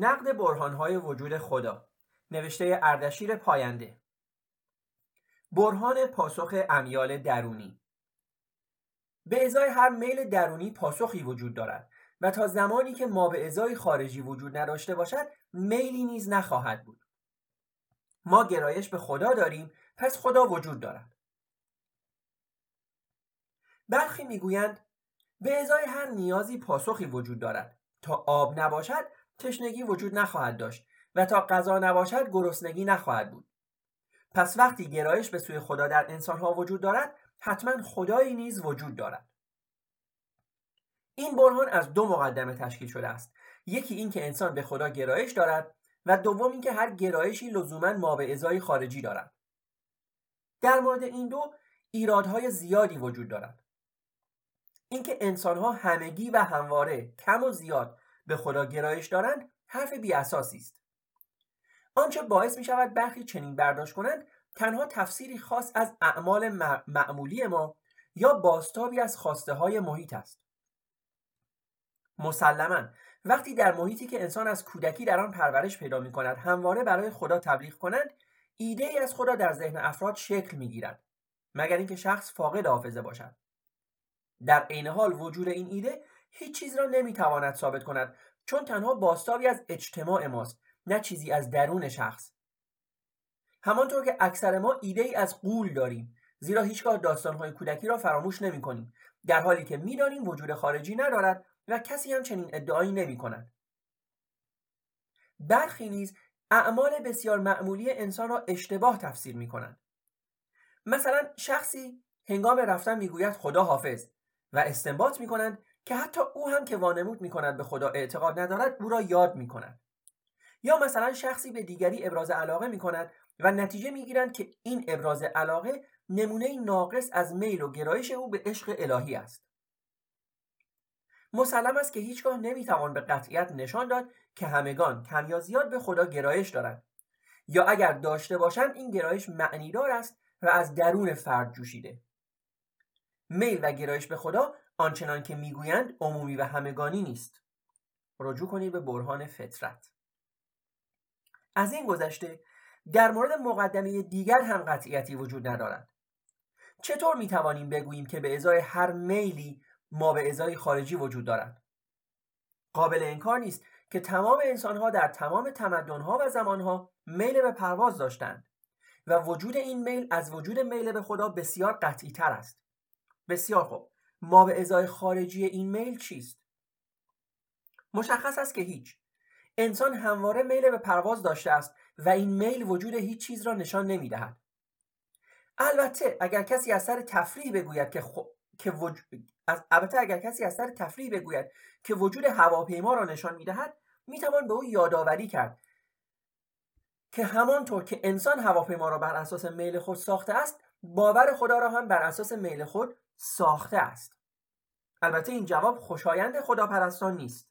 نقد برهانهای وجود خدا نوشته اردشیر پاینده. برهان پاسخ امیال درونی. به ازای هر میل درونی پاسخی وجود دارد و تا زمانی که ما به ازای خارجی وجود نداشته باشد میلی نیز نخواهد بود. ما گرایش به خدا داریم پس خدا وجود دارد. برخی می‌گویند به ازای هر نیازی پاسخی وجود دارد. تا آب نباشد تشنگی وجود نخواهد داشت و تا غذا نباشد گرسنگی نخواهد بود. پس وقتی گرایش به سوی خدا در انسانها وجود دارد حتما خدایی نیز وجود دارد. این برهان از دو مقدمه تشکیل شده است. یکی این که انسان به خدا گرایش دارد و دوم اینکه هر گرایشی لزوما ما به ازای خارجی دارد. در مورد این دو ایرادهای زیادی وجود دارد. اینکه انسانها همگی و همواره کم و زیاد به خدا گرایش دارند حرف بی اساسی است. آنچه باعث می شود برخی چنین برداشت کنند تنها تفسیری خاص از اعمال معمولی ما یا باستابی از خواسته های محیط است. مسلما وقتی در محیطی که انسان از کودکی در آن پرورش پیدا می کند همواره برای خدا تبلیغ کنند ایده ای از خدا در ذهن افراد شکل می گیرد مگر اینکه شخص فاقد حافظه باشد. در عین حال وجود این ایده هیچ چیز را نمی‌تواند ثابت کند چون تنها باستابی از اجتماع ماست نه چیزی از درون شخص همانطور که اکثر ما ایده ای از قول داریم زیرا هیچگاه داستانهای کودکی را فراموش نمی کنیم در حالی که می‌دانیم وجود خارجی ندارد و کسی هم چنین ادعایی نمی کند. برخی نیز اعمال بسیار معمولی انسان را اشتباه تفسیر می کنند. مثلا شخصی هنگام رفتن می‌گوید خدا حافظ و استنباط می کنند که حتی او هم که وانمود می کند به خدا اعتقاد ندارد او را یاد می کند. یا مثلا شخصی به دیگری ابراز علاقه می کند و نتیجه می گیرند که این ابراز علاقه نمونه ناقص از میل و گرایش او به عشق الهی است. مسلم است که هیچگاه نمی‌توان به قطعیت نشان داد که همگان کم یا زیاد به خدا گرایش دارند یا اگر داشته باشند این گرایش معنیدار است و از درون فرد جوشیده میل و گرایش به خدا آنچنان که می‌گویند عمومی و همگانی نیست. رجوع کنید به برهان فطرت. از این گذشته در مورد مقدمه دیگر هم قطعیتی وجود ندارد. چطور می توانیم بگوییم که به ازای هر میلی ما به ازای خارجی وجود دارد؟ قابل انکار نیست که تمام انسانها در تمام تمدنها و زمانها میل به پرواز داشتند و وجود این میل از وجود میل به خدا بسیار قطعی تر است. بسیار خوب. ما به ازای خارجی این میل چیست؟ مشخص است که هیچ. انسان همواره میل به پرواز داشته است و این میل وجود هیچ چیز را نشان نمی‌دهد. البته اگر کسی از سر تفریح بگوید که, خو... که از... البته اگر کسی از سر تفریح بگوید که وجود هواپیما را نشان می‌دهد می‌توان به او یادآوری کرد که همانطور که انسان هواپیما را بر اساس میل خود ساخته است باور خدا را هم بر اساس میل خود ساخته است. البته این جواب خوشایند خداپرستان نیست.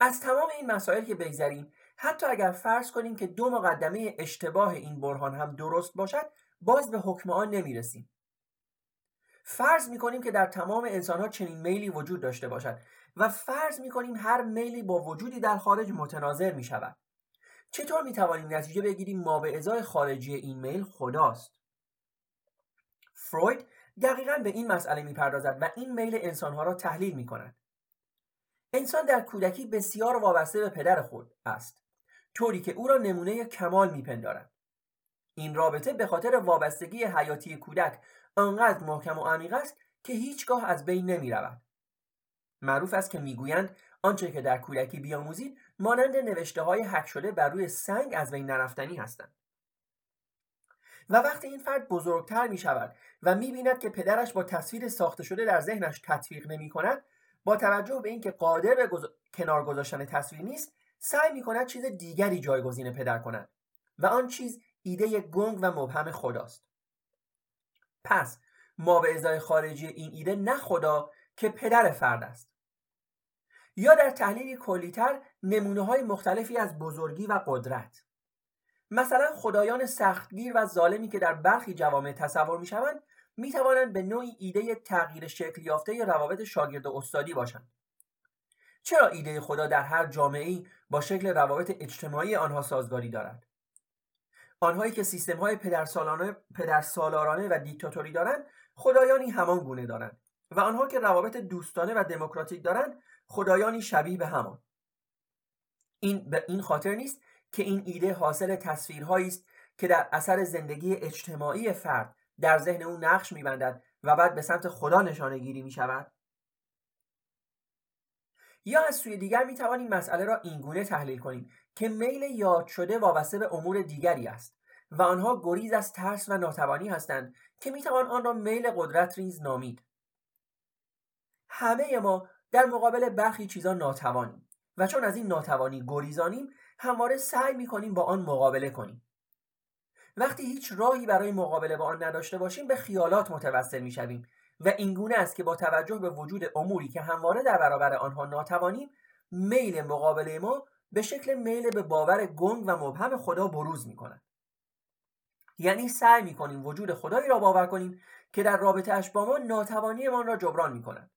از تمام این مسائل که بگذریم حتی اگر فرض کنیم که دو مقدمه اشتباه این برهان هم درست باشد باز به حکم آن نمی‌رسیم. فرض می‌کنیم که در تمام انسان ها چنین میلی وجود داشته باشد و فرض می‌کنیم هر میلی با وجودی در خارج متناظر می شود چطور می توانیم نتیجه بگیریم ما به ازای خارجی این میل خداست؟ فروید دقیقا به این مسئله می‌پردازد و این میل انسانها را تحلیل می کند انسان در کودکی بسیار وابسته به پدر خود است طوری که او را نمونه کمال میپندارد. این رابطه به خاطر وابستگی حیاتی کودک آنقدر محکم و عمیق است که هیچگاه از بین نمی رود. معروف است که می‌گویند آنچه که در کودکی بیاموزید مانند نوشته های حک شده بر روی سنگ از بین نرفتنی هستند. و وقتی این فرد بزرگتر می شود و می بیند که پدرش با تصویر ساخته شده در ذهنش تطبیق نمی کند با توجه به اینکه قادر به کنار گذاشتن تصویر نیست سعی می کند چیز دیگری جایگزین پدر کند و آن چیز ایده گنگ و مبهم خداست. پس ما به ازای خارجی این ایده نه خدا که پدر فرد است. یا در تحلیلی کلیتر نمونه های مختلفی از بزرگی و قدرت. مثلا خدایان سختگیر و ظالمی که در برخی جوامع تصور می شوند می توانند به نوعی ایده تغییر شکل یافته روابط شاگرد و استادی باشند. چرا ایده خدا در هر جامعه با شکل روابط اجتماعی آنها سازگاری دارد؟ آنهایی که سیستم های پدرسالارانه و دیکتاتوری دارند خدایانی همان گونه دارند و آنها که روابط دوستانه و دموکراتیک دارند خدایانی شبیه به همان. این به این خاطر نیست که این ایده حاصل تصویرهایی است که در اثر زندگی اجتماعی فرد در ذهن او نقش میبندد و بعد به سمت خدا نشانه گیری می شود یا از سوی دیگر می توانیم مسئله را اینگونه تحلیل کنیم که میل یاد شده وابسته به امور دیگری است و آنها گریز از ترس و ناتوانی هستند که می توان آن را میل قدرت ریز نامید. همه ما در مقابل برخی چیزا ناتوانیم و چون از این ناتوانی گریزانیم همواره سعی می کنیم با آن مقابله کنیم وقتی هیچ راهی برای مقابله با آن نداشته باشیم به خیالات متوسل می شویم و اینگونه است که با توجه به وجود اموری که همواره در برابر آنها ناتوانیم میل مقابله ما به شکل میل به باور گنگ و مبهم خدا بروز می کند. یعنی سعی می کنیم وجود خدایی را باور کنیم که در رابطه اش با ما ناتوانیمان را جبران می کند.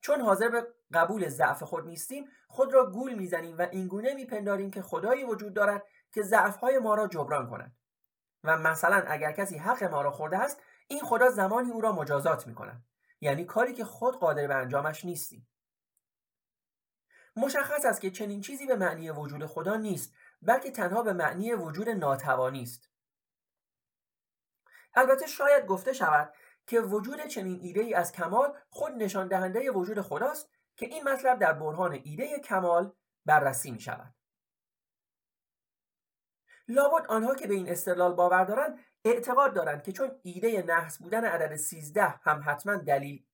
چون حاضر به قبول ضعف خود نیستیم خود را گول می‌زنیم و اینگونه میپنداریم که خدایی وجود دارد که ضعفهای ما را جبران کند. و مثلا اگر کسی حق ما را خورده است این خدا زمانی او را مجازات می کند یعنی کاری که خود قادر به انجامش نیستیم. مشخص است که چنین چیزی به معنی وجود خدا نیست بلکه تنها به معنی وجود ناتوانی است. البته شاید گفته شود که وجود چنین ایده ای از کمال خود نشان دهنده وجود خداست که این مطلب در برهان ایده کمال بررسی می شود. لابد آنها که به این استدلال باور دارند اعتقاد دارند که چون ایده نحس بودن عدد 13 هم حتما دلیل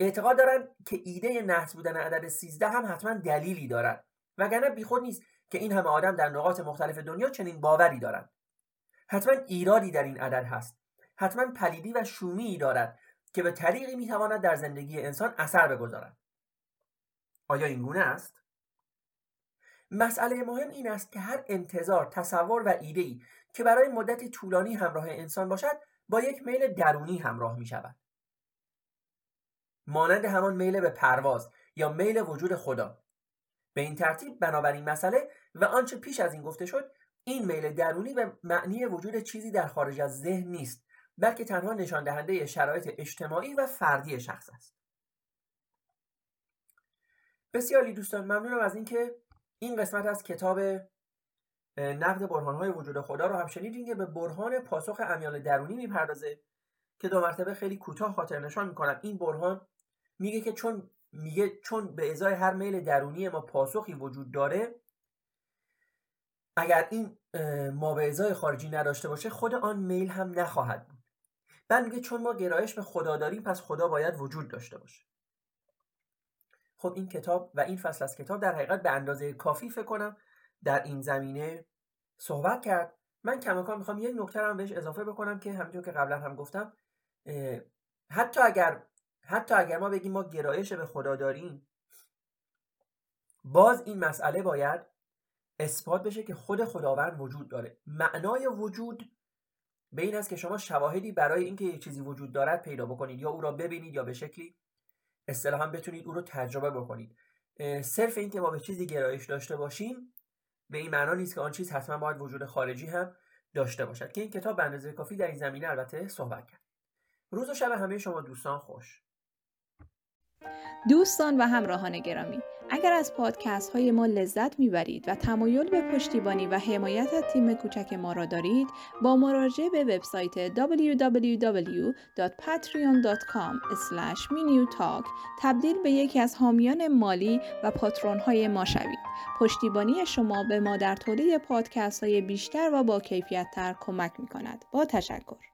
اعتقاد دارند که ایده نحس بودن عدد 13 هم حتما دلیلی دارد وگرنه بیخود نیست که این همه آدم در نقاط مختلف دنیا چنین باوری دارند. حتما ایرادی در این عدد هست. حتما پلیدی و شومی دارد که به طریقی می‌تواند در زندگی انسان اثر بگذارد. آیا این گونه است؟ مسئله مهم این است که هر انتظار تصور و ایده‌ای که برای مدتی طولانی همراه انسان باشد با یک میل درونی همراه می شود مانند همان میل به پرواز یا میل وجود خدا. به این ترتیب بنابراین مسئله و آنچه پیش از این گفته شد این میل درونی به معنی وجود چیزی در خارج از ذهن نیست بلکه تنها نشان دهنده شرایط اجتماعی و فردی شخص است. بسیاری دوستان. ممنونم از اینکه این قسمت از کتاب نقد های وجود خدا رو هم شنیدین که به برهان پاسخ امیال درونی می‌پردازه که دو مرتبه خیلی کوتاه خاطر نشان می‌کنم. این برهان میگه که چون میگه چون به ازای هر میل درونی ما پاسخی وجود داره اگر این ما به ازای خارجی نداشته باشه خود آن میل هم نخواهد بود. بعد میگه چون ما گرایش به خدا داریم پس خدا باید وجود داشته باشه. خب این کتاب و این فصل از کتاب در حقیقت به اندازه کافی فکر کنم در این زمینه صحبت کرد. من کماکان می‌خوام یک نکته هم بهش اضافه بکنم که همینطور که قبلا هم گفتم حتی اگر حتی اگر ما بگیم ما گرایش به خدا داریم باز این مسئله باید اثبات بشه که خود خداوند وجود داره. معنای وجود به این است که شما شواهدی برای اینکه یک چیزی وجود دارد پیدا بکنید یا او را ببینید یا به شکلی اصطلاحا بتونید او رو تجربه بکنید. صرف اینکه ما به چیزی گرایش داشته باشیم به این معنا نیست که آن چیز حتما باید وجود خارجی هم داشته باشد. که این کتاب به اندازه کافی در این زمینه البته صحبت کرد. روز و شب همه شما دوستان خوش. دوستان و همراهان گرامی اگر از پادکست های ما لذت می‌برید و تمایل به پشتیبانی و حمایت از تیم کوچک ما را دارید با مراجعه به وبسایت www.patreon.com talk تبدیل به یکی از حامیان مالی و پاترون های ما شوید. پشتیبانی شما به ما در تولید پادکست های بیشتر و با کیفیت تر کمک می کند با تشکر.